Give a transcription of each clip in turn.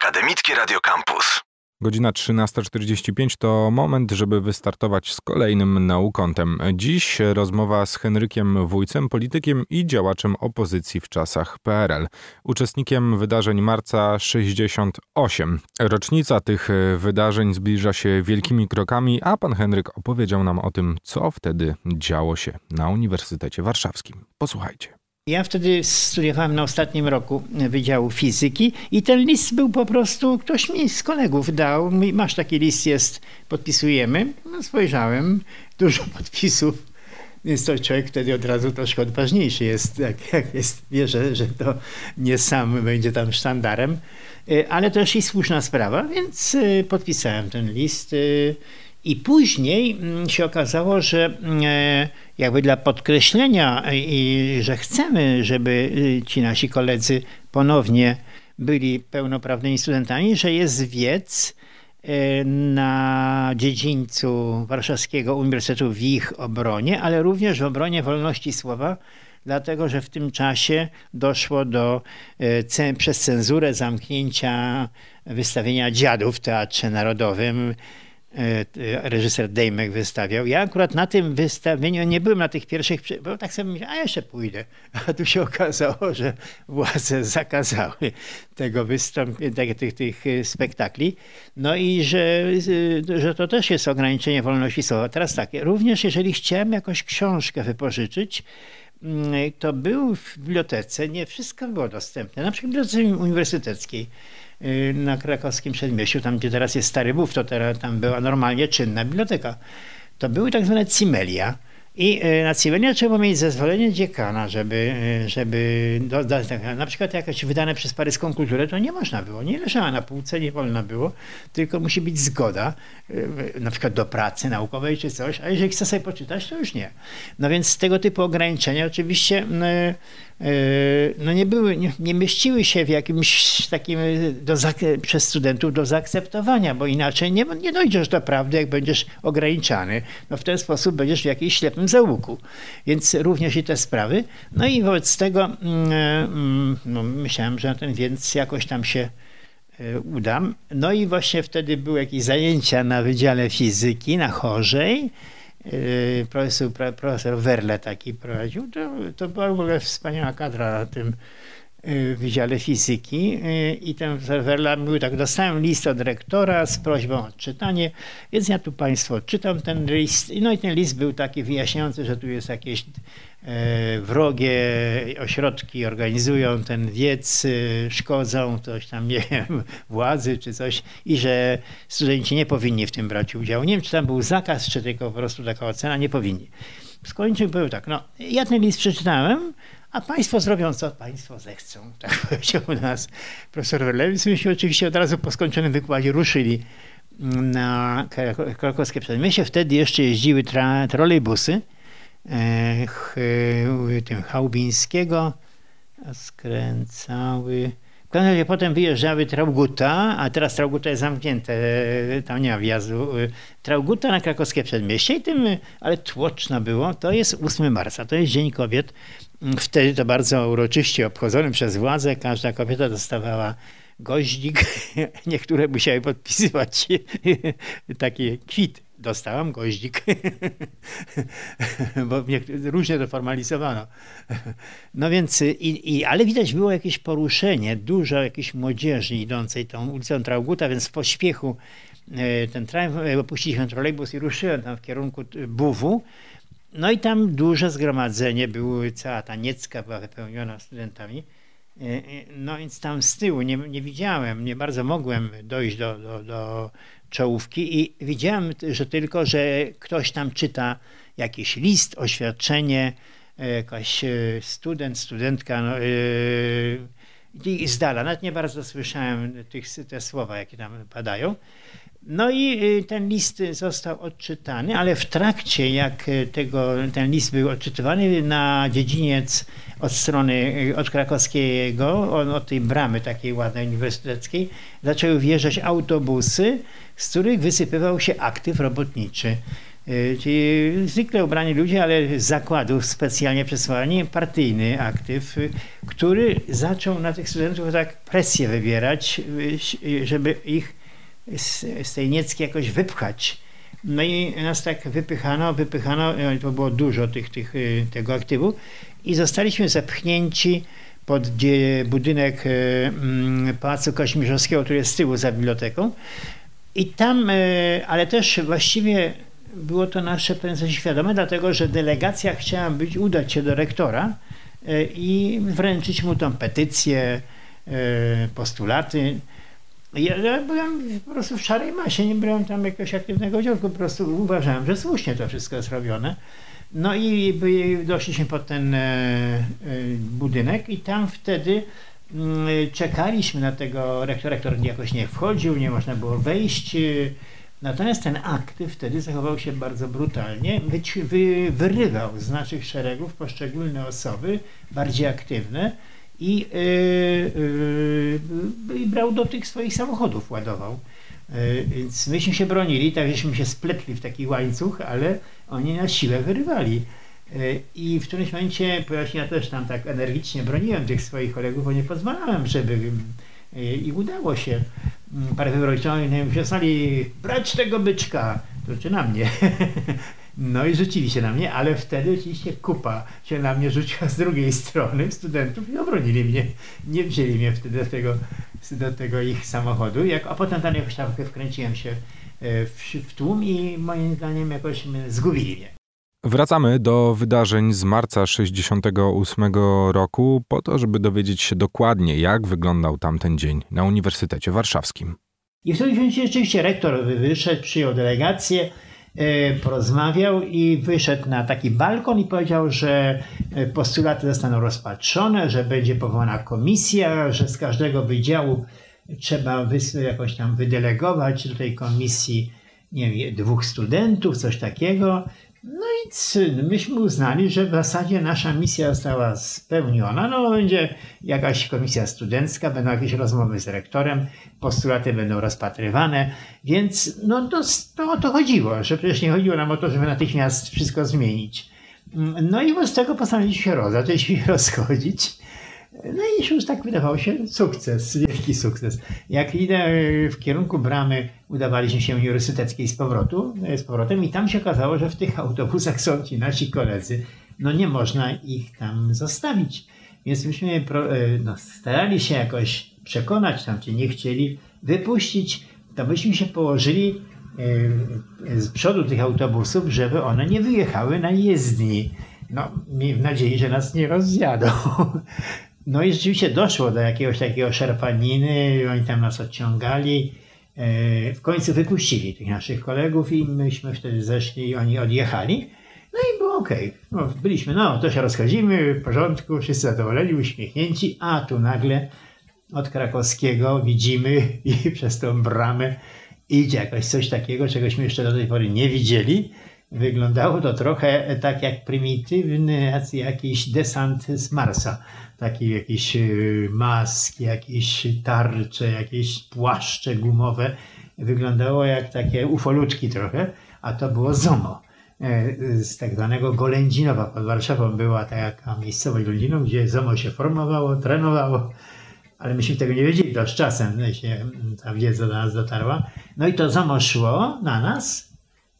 Akademickie Radio Campus. Godzina 13.45 to moment, żeby wystartować z kolejnym naukątem. Dziś rozmowa z Henrykiem Wójcem, politykiem i działaczem opozycji w czasach PRL. Uczestnikiem wydarzeń marca 68. Rocznica tych wydarzeń zbliża się wielkimi krokami, a pan Henryk opowiedział nam o tym, co wtedy działo się na Uniwersytecie Warszawskim. Posłuchajcie. Ja wtedy studiowałem na ostatnim roku Wydziału Fizyki i ten list był po prostu, ktoś mi z kolegów dał, masz taki list, jest, podpisujemy. No spojrzałem, dużo podpisów, więc to człowiek wtedy od razu troszkę odważniejszy jest, jak, jak jest, wie, że, że to nie sam będzie tam sztandarem, e, ale też i słuszna sprawa, więc e, podpisałem ten list. E, I później mm, się okazało, że jakby dla podkreślenia, i, że chcemy, żeby y, ci nasi koledzy ponownie byli pełnoprawnymi studentami, że jest wiec na dziedzińcu Warszawskiego Uniwersytetu w ich obronie, ale również w obronie wolności słowa, dlatego że w tym czasie doszło do przez cenzurę zamknięcia wystawienia dziadów w Teatrze Narodowym. E, reżyser Dejmek wystawiał. Ja akurat na tym wystawieniu nie byłem na tych pierwszych, bo tak sobie myślałem, a jeszcze pójdę. A tu się okazało, że władze zakazały tego wystąpienia, tych, tych e, spektakli. No i że, e, że to też jest ograniczenie wolności słowa. Teraz tak, również jeżeli chciałem jakąś książkę wypożyczyć, to był w bibliotece, nie wszystko było dostępne, na przykład w bibliotece uniwersyteckiej Y, na krakowskim przedmieściu, tam gdzie teraz jest Stary Bów, to teraz tam była normalnie czynna biblioteka. To były tak zwane cimelia. I y, na cywilnie trzeba mieć zezwolenie dziekana, żeby, y, żeby dodać, na przykład jakieś wydane przez paryską kulturę, to nie można było, nie leżała na półce, nie wolno było, tylko musi być zgoda, na przykład do pracy naukowej czy coś, a jeżeli chce sobie poczytać, to już nie. No więc tego typu ograniczenia oczywiście E, no nie, były, nie, nie mieściły się w jakimś takim do, przez studentów do zaakceptowania, bo inaczej nie, nie dojdziesz do prawdy, jak będziesz ograniczany. No w ten sposób będziesz w jakimś ślepym załuku. Więc również i te sprawy. No i wobec tego mm, mm, no myślałem, że ten więc jakoś tam się e, udam. No i właśnie wtedy były jakieś zajęcia na Wydziale Fizyki na Chorzej. Yy, profesor, profesor Werle taki prowadził, to, to była w ogóle wspaniała kadra na tym yy, Wydziale Fizyki yy, i ten Werle mówił tak, dostałem list od rektora z prośbą o odczytanie, więc ja tu Państwu odczytam ten list. No i ten list był taki wyjaśniający, że tu jest jakieś E, wrogie ośrodki organizują ten wiec, e, szkodzą coś tam, nie wiem, władzy czy coś i że studenci nie powinni w tym brać udziału. Nie wiem, czy tam był zakaz, czy tylko po prostu taka ocena, nie powinni. Skończył był tak, no ja ten list przeczytałem, a państwo zrobią co państwo zechcą. Tak powiedział nas profesor Werlewicz. Myśmy oczywiście od razu po skończonym wykładzie ruszyli na krakowskie przedmieście. Wtedy jeszcze jeździły tra- trolejbusy tym Chałbińskiego, skręcały. Każdym razie potem wyjeżdżały Trauguta, a teraz Trauguta jest zamknięte, tam nie ma wjazdu. Trauguta na krakowskie przedmieście i tym, ale tłoczno było, to jest 8 marca, to jest Dzień Kobiet. Wtedy to bardzo uroczyście obchodzony przez władze, każda kobieta dostawała goździk, niektóre musiały podpisywać takie kwity dostałam goździk, bo różnie to formalizowano. No więc, i, i, ale widać było jakieś poruszenie, dużo jakiejś młodzieży idącej tą ulicą Trauguta, więc w pośpiechu e, ten tramwaj, e, opuściliśmy trolejbus i ruszyłem tam w kierunku Buwu. No i tam duże zgromadzenie było, cała ta niecka była wypełniona studentami. E, no więc tam z tyłu nie, nie widziałem, nie bardzo mogłem dojść do, do, do czołówki i widziałem, że tylko, że ktoś tam czyta jakiś list, oświadczenie, e, jakaś e, student, studentka no, yy, i z dala. Nawet nie bardzo słyszałem tych, te słowa, jakie tam padają. No i ten list został odczytany, ale w trakcie, jak tego, ten list był odczytywany na dziedziniec od strony, od krakowskiego, od tej bramy takiej ładnej uniwersyteckiej, zaczęły wjeżdżać autobusy z których wysypywał się aktyw robotniczy. Czyli zwykle ubrani ludzie, ale z zakładów specjalnie przesłani, partyjny aktyw, który zaczął na tych studentów tak presję wywierać, żeby ich z, z tej niecki jakoś wypchać. No i nas tak wypychano, wypychano, to było dużo tych, tych, tego aktywu i zostaliśmy zepchnięci pod budynek mm, Pałacu Koźmirzowskiego, który jest z tyłu za biblioteką. I tam, ale też właściwie było to nasze prędzej świadome, dlatego że delegacja chciała być, udać się do rektora i wręczyć mu tą petycję, postulaty. Ja, byłem po prostu w szarej masie, nie brałem tam jakiegoś aktywnego udziału, po prostu uważałem, że słusznie to wszystko jest robione. No i doszliśmy pod ten e, e, budynek i tam wtedy mm, czekaliśmy na tego rektora, rektor jakoś nie wchodził, nie można było wejść. Natomiast ten akty wtedy zachował się bardzo brutalnie, wy, wyrywał z naszych szeregów poszczególne osoby, bardziej aktywne i, yy, yy, brał do tych swoich samochodów, ładował. Yy, więc myśmy się bronili, tak żeśmy się spletli w taki łańcuch, ale oni na siłę wyrywali. I w którymś momencie, ponieważ ja też tam tak energicznie broniłem tych swoich kolegów, bo nie pozwalałem, żeby i udało się. Mm, parę wyroczeń przestali brać tego byczka, to czy na mnie. No i rzeczywiście na mnie, ale wtedy oczywiście kupa się na mnie rzuciła z drugiej strony studentów i obronili mnie. Nie wzięli mnie wtedy do tego, do tego ich samochodu. Jak, a potem tam jakoś tam wkręciłem się e, w, w tłum i moim zdaniem jakoś zgubili mnie. Wracamy do wydarzeń z marca 68 roku po to, żeby dowiedzieć się dokładnie, jak wyglądał tamten dzień na Uniwersytecie Warszawskim. I w tym momencie rzeczywiście rektor wyszedł, przyjął delegację, E, porozmawiał i wyszedł na taki balkon i powiedział, że e, postulaty zostaną rozpatrzone, że będzie powołana komisja, że z każdego wydziału trzeba jakoś tam wydelegować do tej komisji nie wiem, dwóch studentów, coś takiego. No i myśmy uznali, że w zasadzie nasza misja została spełniona. No będzie jakaś komisja studencka, będą jakieś rozmowy z rektorem, postulaty będą rozpatrywane, więc no to, to o to chodziło, że przecież nie chodziło nam o to, żeby natychmiast wszystko zmienić. No i z tego postanowiliśmy się rozejść, się rozchodzić. No i już tak wydawało się sukces, wielki sukces. Jak idę w kierunku bramy, udawaliśmy się uniwersyteckiej z powrotu, z powrotem i tam się okazało, że w tych autobusach są ci nasi koledzy. No nie można ich tam zostawić. Więc myśmy e, no, starali się jakoś przekonać tam, czy nie chcieli wypuścić, to byśmy się położyli e, z przodu tych autobusów, żeby one nie wyjechały na jezdni. No, w nadziei, że nas nie rozjadą. No i rzeczywiście doszło do jakiegoś takiego szarpaniny, oni tam nas odciągali. E, w końcu wypuścili tych naszych kolegów i myśmy wtedy zeszli oni odjechali. No i było ok. No, byliśmy, no to się rozchodzimy, w porządku, wszyscy zadowoleni, uśmiechnięci, a tu nagle od krakowskiego widzimy i przez tą bramę idzie jakoś coś takiego, czegośmy jeszcze do tej pory nie widzieli. Wyglądało to trochę tak jak prymitywny jakiś desant z Marsa takie jakieś y, maski, jakieś tarcze, jakieś płaszcze gumowe. Wyglądało jak takie ufoluczki trochę, a to było ZOMO e, z tak zwanego Golędzinowa. Pod Warszawą była taka miejscowość Golędziną, gdzie ZOMO się formowało, trenowało, ale myśmy tego nie wiedzieli, to z czasem się ta wiedza do nas dotarła. No i to ZOMO szło na nas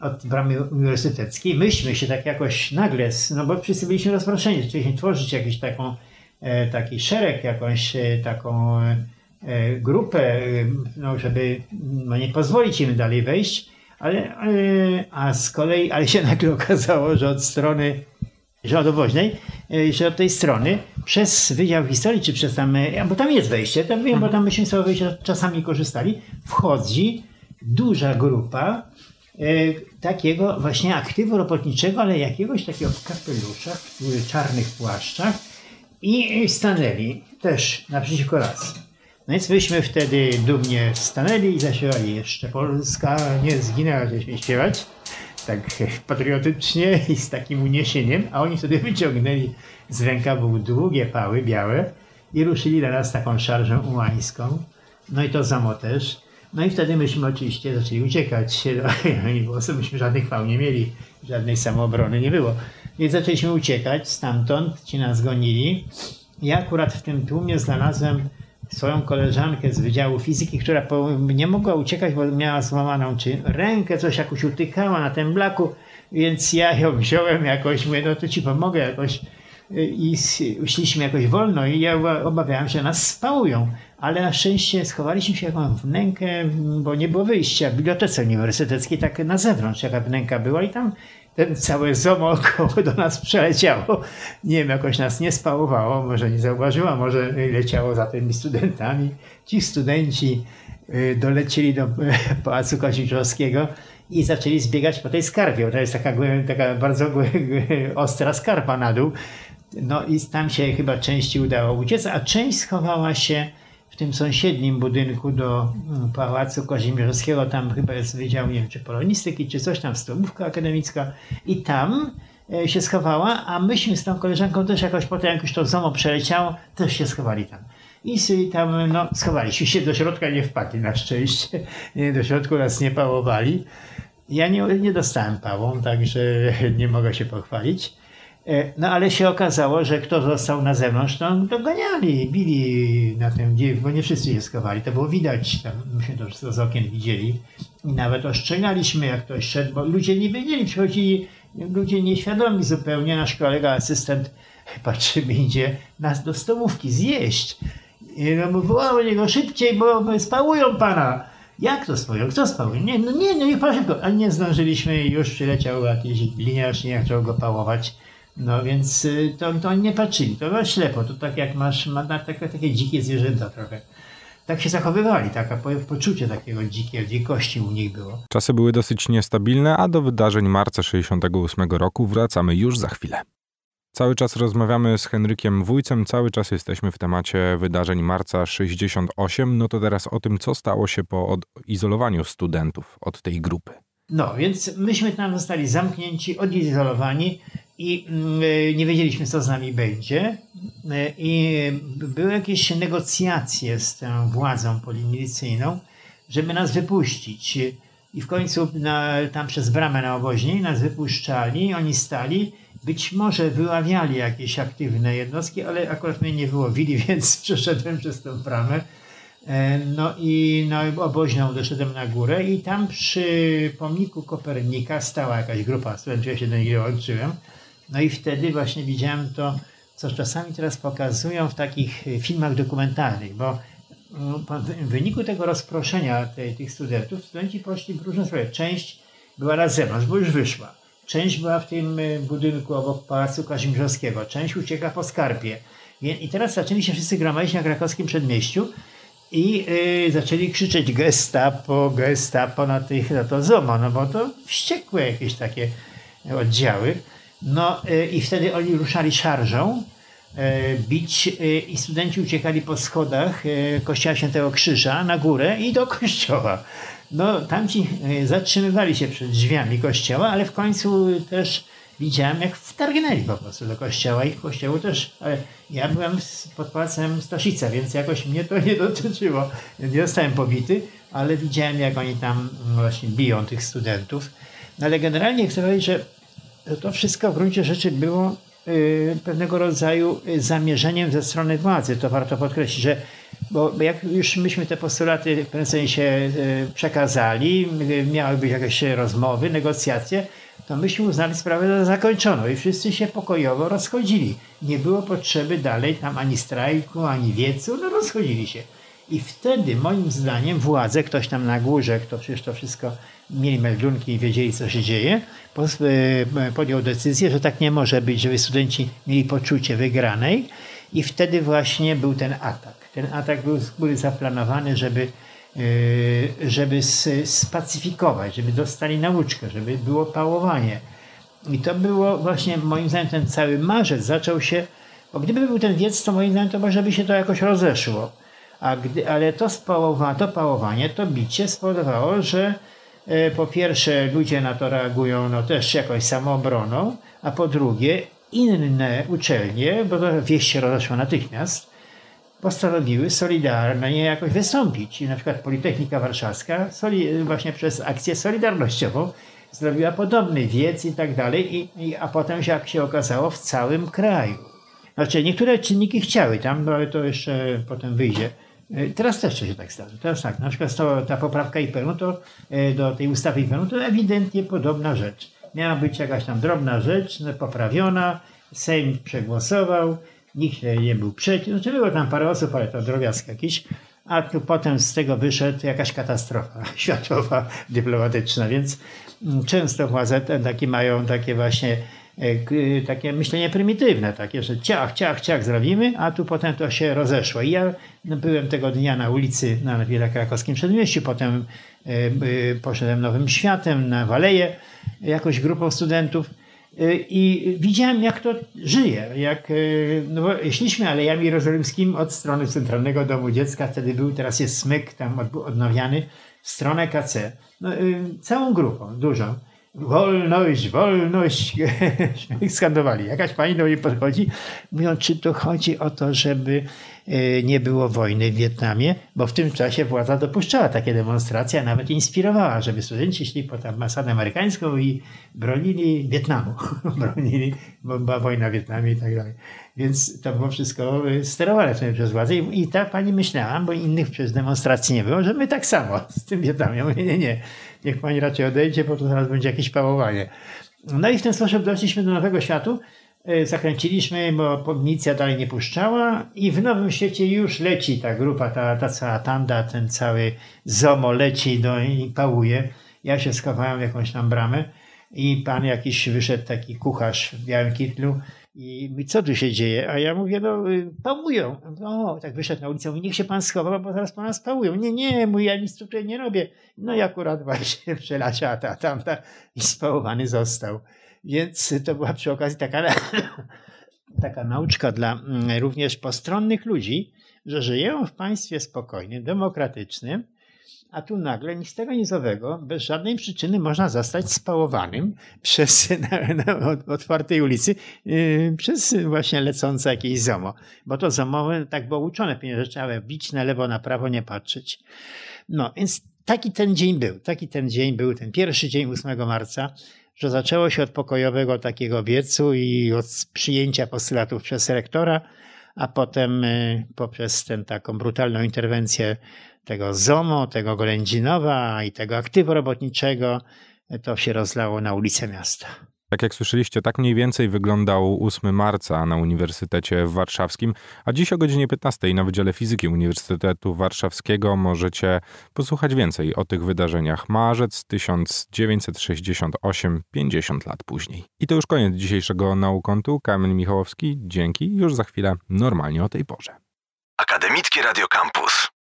od bramy uniwersyteckiej. Myśmy się tak jakoś nagle, no bo wszyscy byliśmy rozproszeni, zaczęliśmy tworzyć jakąś taką E, taki szereg, jakąś e, taką e, grupę, no, żeby no, nie pozwolić im dalej wejść, ale, a z kolei, ale się nagle okazało, że od strony że od że od tej strony przez Wydział Historii, czy przez tam, bo tam jest wejście, tam wiem, bo tam myśmy sobie wejścia czasami korzystali, wchodzi duża grupa takiego właśnie aktywu robotniczego, ale jakiegoś takiego w kapeluszach, w czarnych płaszczach, i stanęli też naprzeciwko las. No więc myśmy wtedy dumnie stanęli i zaśpiewali jeszcze Polska nie zginęła, żeśmy śpiewać. Tak patriotycznie i z takim uniesieniem, a oni wtedy wyciągnęli z rękawów długie pały białe i ruszyli na nas taką szarżą ułańską. No i to samo też. No i wtedy myśmy oczywiście zaczęli uciekać. No, myśmy żadnych chwał nie mieli, żadnej samoobrony nie było. Więc zaczęliśmy uciekać stamtąd, ci nas gonili. Ja akurat w tym tłumie znalazłem swoją koleżankę z Wydziału Fizyki, która nie mogła uciekać, bo miała złamaną czy rękę, coś jakoś utykała na tym blaku, więc ja ją wziąłem jakoś, mówię, no to ci pomogę jakoś i szliśmy jakoś wolno i ja obawiałem że nas spałują. Ale na szczęście schowaliśmy się jakąś wnękę, bo nie było wyjścia. W bibliotece uniwersyteckiej tak na zewnątrz jaka wnęka była i tam ten całe zomo około do nas przeleciało. Nie wiem, jakoś nas nie spałowało, może nie zauważyła, może leciało za tymi studentami. Ci studenci y, dolecieli do Pałacu Koziczowskiego i zaczęli zbiegać po tej skarpie. To jest taka, taka bardzo ostra skarpa na dół. No i tam się chyba części udało uciec, a część schowała się w tym sąsiednim budynku do mm, Pałacu Kazimierzowskiego. Tam chyba jest wydział, nie wiem, czy polonistyki, czy coś tam, stołówka akademicka. I tam e, się schowała, a myśmy z tą koleżanką też jakoś potem, jak już to ZOMO przeleciało, też się schowali tam. I tam no, schowaliśmy się, do środka nie wpadli na szczęście. Do środku nas nie pałowali. Ja nie, nie dostałem pałą, także nie mogę się pochwalić. E, no ale się okazało, że kto został na zewnątrz, to dogoniali, bili na tym, bo nie wszyscy się schowali. To było widać, tam, myśmy to z okien widzieli. I nawet ostrzegaliśmy, jak ktoś szedł, bo ludzie nie wiedzieli, przychodzili ludzie nieświadomi zupełnie. Nasz kolega, asystent, patrzymy, idzie nas do stołówki zjeść. I no, wołał do niego szybciej, bo spałują pana. Jak to swoją? Kto spałuje? Nie, no nie, no nie, szybko. A nie zdążyliśmy już przyleciał jakiś liniarz, nie chciał go pałować. No więc y, to, to nie patrzyli, to było ślepo, to tak jak masz, ma takie, takie dzikie zwierzęta trochę. Tak się zachowywali, takie poczucie takiego dzikiej dzikości u nich było. Czasy były dosyć niestabilne, a do wydarzeń marca 68 roku wracamy już za chwilę. Cały czas rozmawiamy z Henrykiem Wójcem, cały czas jesteśmy w temacie wydarzeń marca 68. No to teraz o tym, co stało się po odizolowaniu studentów od tej grupy. No, więc myśmy tam zostali zamknięci, odizolowani i mm, e, nie wiedzieliśmy, co z nami będzie. E, I były jakieś negocjacje z tą władzą polimilicyjną, żeby nas wypuścić. I w końcu na, tam przez bramę na oboźni nas wypuszczali, oni stali. Być może wyławiali jakieś aktywne jednostki, ale akurat mnie nie wyłowili, więc przeszedłem przez tę bramę. E, no i na oboźną doszedłem na górę i tam przy pomniku Kopernika stała jakaś grupa studentów, ja się do nich dołączyłem. No i wtedy właśnie widziałem to, co czasami teraz pokazują w takich e, filmach dokumentalnych, bo mm, w wyniku tego rozproszenia tej, tych studentów, studenci poszli w różne sprawy. Część była na zewnątrz, bo już wyszła. Część była w tym e, budynku obok Pałacu Kazimierzowskiego. Część ucieka po skarpie. I teraz zaczęli się wszyscy gromadzić na krakowskim przedmieściu i y, zaczęli krzyczeć gestapo, gestapo na, tych, na to ZOMO, no bo to wściekłe jakieś takie oddziały. No y, i wtedy oni ruszali szarżą y, bić y, i studenci uciekali po schodach kościoła Świętego Krzyża na górę i do kościoła. No tamci zatrzymywali się przed drzwiami kościoła, ale w końcu też widziałem, jak wtargnęli po prostu do kościoła i w kościołu też. Ale ja byłem pod pałacem Staszica, więc jakoś mnie to nie dotyczyło. Nie zostałem pobity, ale widziałem, jak oni tam właśnie biją tych studentów. No ale generalnie chcę powiedzieć, że to wszystko w gruncie rzeczy było y, pewnego rodzaju y, zamierzeniem ze strony władzy. To warto podkreślić, że bo jak już myśmy te postulaty w pewnym sensie y, przekazali, miały być jakieś rozmowy, negocjacje, to myśmy uznali sprawę za zakończoną i wszyscy się pokojowo rozchodzili. Nie było potrzeby dalej tam ani strajku, ani wiecu, no rozchodzili się. I wtedy moim zdaniem władze, ktoś tam na górze, kto przecież to wszystko mieli meldunki i wiedzieli, co się dzieje, e, podjął decyzję, że tak nie może być, żeby studenci mieli poczucie wygranej i wtedy właśnie był ten atak. Ten atak był z góry zaplanowany, żeby, e, żeby spacyfikować, żeby dostali nauczkę, żeby było pałowanie. I to było właśnie, moim zdaniem, ten cały marzec zaczął się, bo gdyby był ten wiec, to moim zdaniem to może by się to jakoś rozeszło. A gdy, ale to, spałowa, to pałowanie, to bicie spowodowało, że E, po pierwsze ludzie na to reagują no, też jakoś samoobroną, a po drugie inne uczelnie, bo to wieść się rozeszła natychmiast, postanowiły solidarnie jakoś wystąpić. I na przykład Politechnika Warszawska właśnie przez akcję solidarnościową zrobiła podobny wiec i tak dalej, i, i, a potem jak się okazało w całym kraju. Znaczy niektóre czynniki chciały tam, no ale to jeszcze potem wyjdzie. E, teraz też się tak stało. Teraz tak, na przykład to, ta poprawka IPN-u to, e, do tej ustawy IPN-u to ewidentnie podobna rzecz. Miała być jakaś tam drobna rzecz, no, poprawiona, Sejm przegłosował, nikt nie był przeciw. Znaczy było tam parę osób, ale to drobiazg jakiś. A tu potem z tego wyszedł jakaś katastrofa światowa, dyplomatyczna, więc mm, często władze takie mają takie właśnie takie myślenie prymitywne, takie, że ciach, ciach, ciach zrobimy, a tu potem to się rozeszło. I ja no, byłem tego dnia na ulicy na Wielokrakowskim Przedmieściu, potem e, poszedłem Nowym Światem na Waleję, jakoś grupą studentów I widziałem, jak to żyje. Jak, no bo szliśmy Alejami Jerozolimskimi od strony Centralnego Domu Dziecka, wtedy był, teraz jest smyk tam odnawiany, w stronę KC. No, całą grupą, dużą. Wolność, wolność, skandowali. Jakaś pani do mnie podchodzi, mówiąc, czy to chodzi o to, żeby e, nie było wojny w Wietnamie, bo w tym czasie władza dopuszczała takie demonstracje, a nawet inspirowała, żeby studenci szli pod ambasadę amerykańską i bronili Wietnamu. bronili, bo była wojna w Wietnamie i tak dalej. Więc to było wszystko sterowane przez władzę i, i ta pani myślała, bo innych przez demonstracji nie było, że my tak samo z tym Wietnamem. Ja mówię, nie, nie niech pani raczej odejdzie, bo to zaraz będzie jakieś pałowanie. No i w ten sposób doszliśmy do Nowego Światu. E, zakręciliśmy, bo milicja dalej nie puszczała i w Nowym Świecie już leci ta grupa, ta, ta cała tanda, ten cały ZOMO leci do, i pałuje. Ja się schowałem w jakąś tam bramę i pan jakiś wyszedł, taki kucharz w białym kitlu i mówi, co tu się dzieje? A ja mówię, no y, pałują. O, tak wyszedł na ulicę, mówi, niech się pan schowa, bo zaraz pana spałują. Nie, nie, mój ja nic tutaj nie robię. No i akurat właśnie przelacia ta tamta i spałowany został. Więc to była przy okazji taka, taka nauczka dla mm, również postronnych ludzi, że żyją w państwie spokojnym, demokratycznym, a tu nagle nic tego nizowego, bez żadnej przyczyny można zostać spałowanym przez na, na otwartej ulicy yy, przez właśnie lecące jakieś ZOMO. Bo to ZOMO tak było uczone, że trzeba bić na lewo, na prawo, nie patrzeć. No, więc taki ten dzień był. Taki ten dzień był, ten pierwszy dzień 8 marca, że zaczęło się od pokojowego takiego wiecu i od przyjęcia postulatów przez rektora, a potem yy, poprzez tę taką brutalną interwencję tego ZOMO, tego Golędzinowa i tego aktywu robotniczego, to się rozlało na ulice miasta. Tak jak słyszeliście, tak mniej więcej wyglądał 8 marca na Uniwersytecie Warszawskim, a dziś o godzinie 15 na Wydziale Fizyki Uniwersytetu Warszawskiego możecie posłuchać więcej o tych wydarzeniach. Marzec 1968, 50 lat później. I to już koniec dzisiejszego Naukontu. Kamil Michałowski, dzięki. Już za chwilę normalnie o tej porze. Akademickie Radio Campus.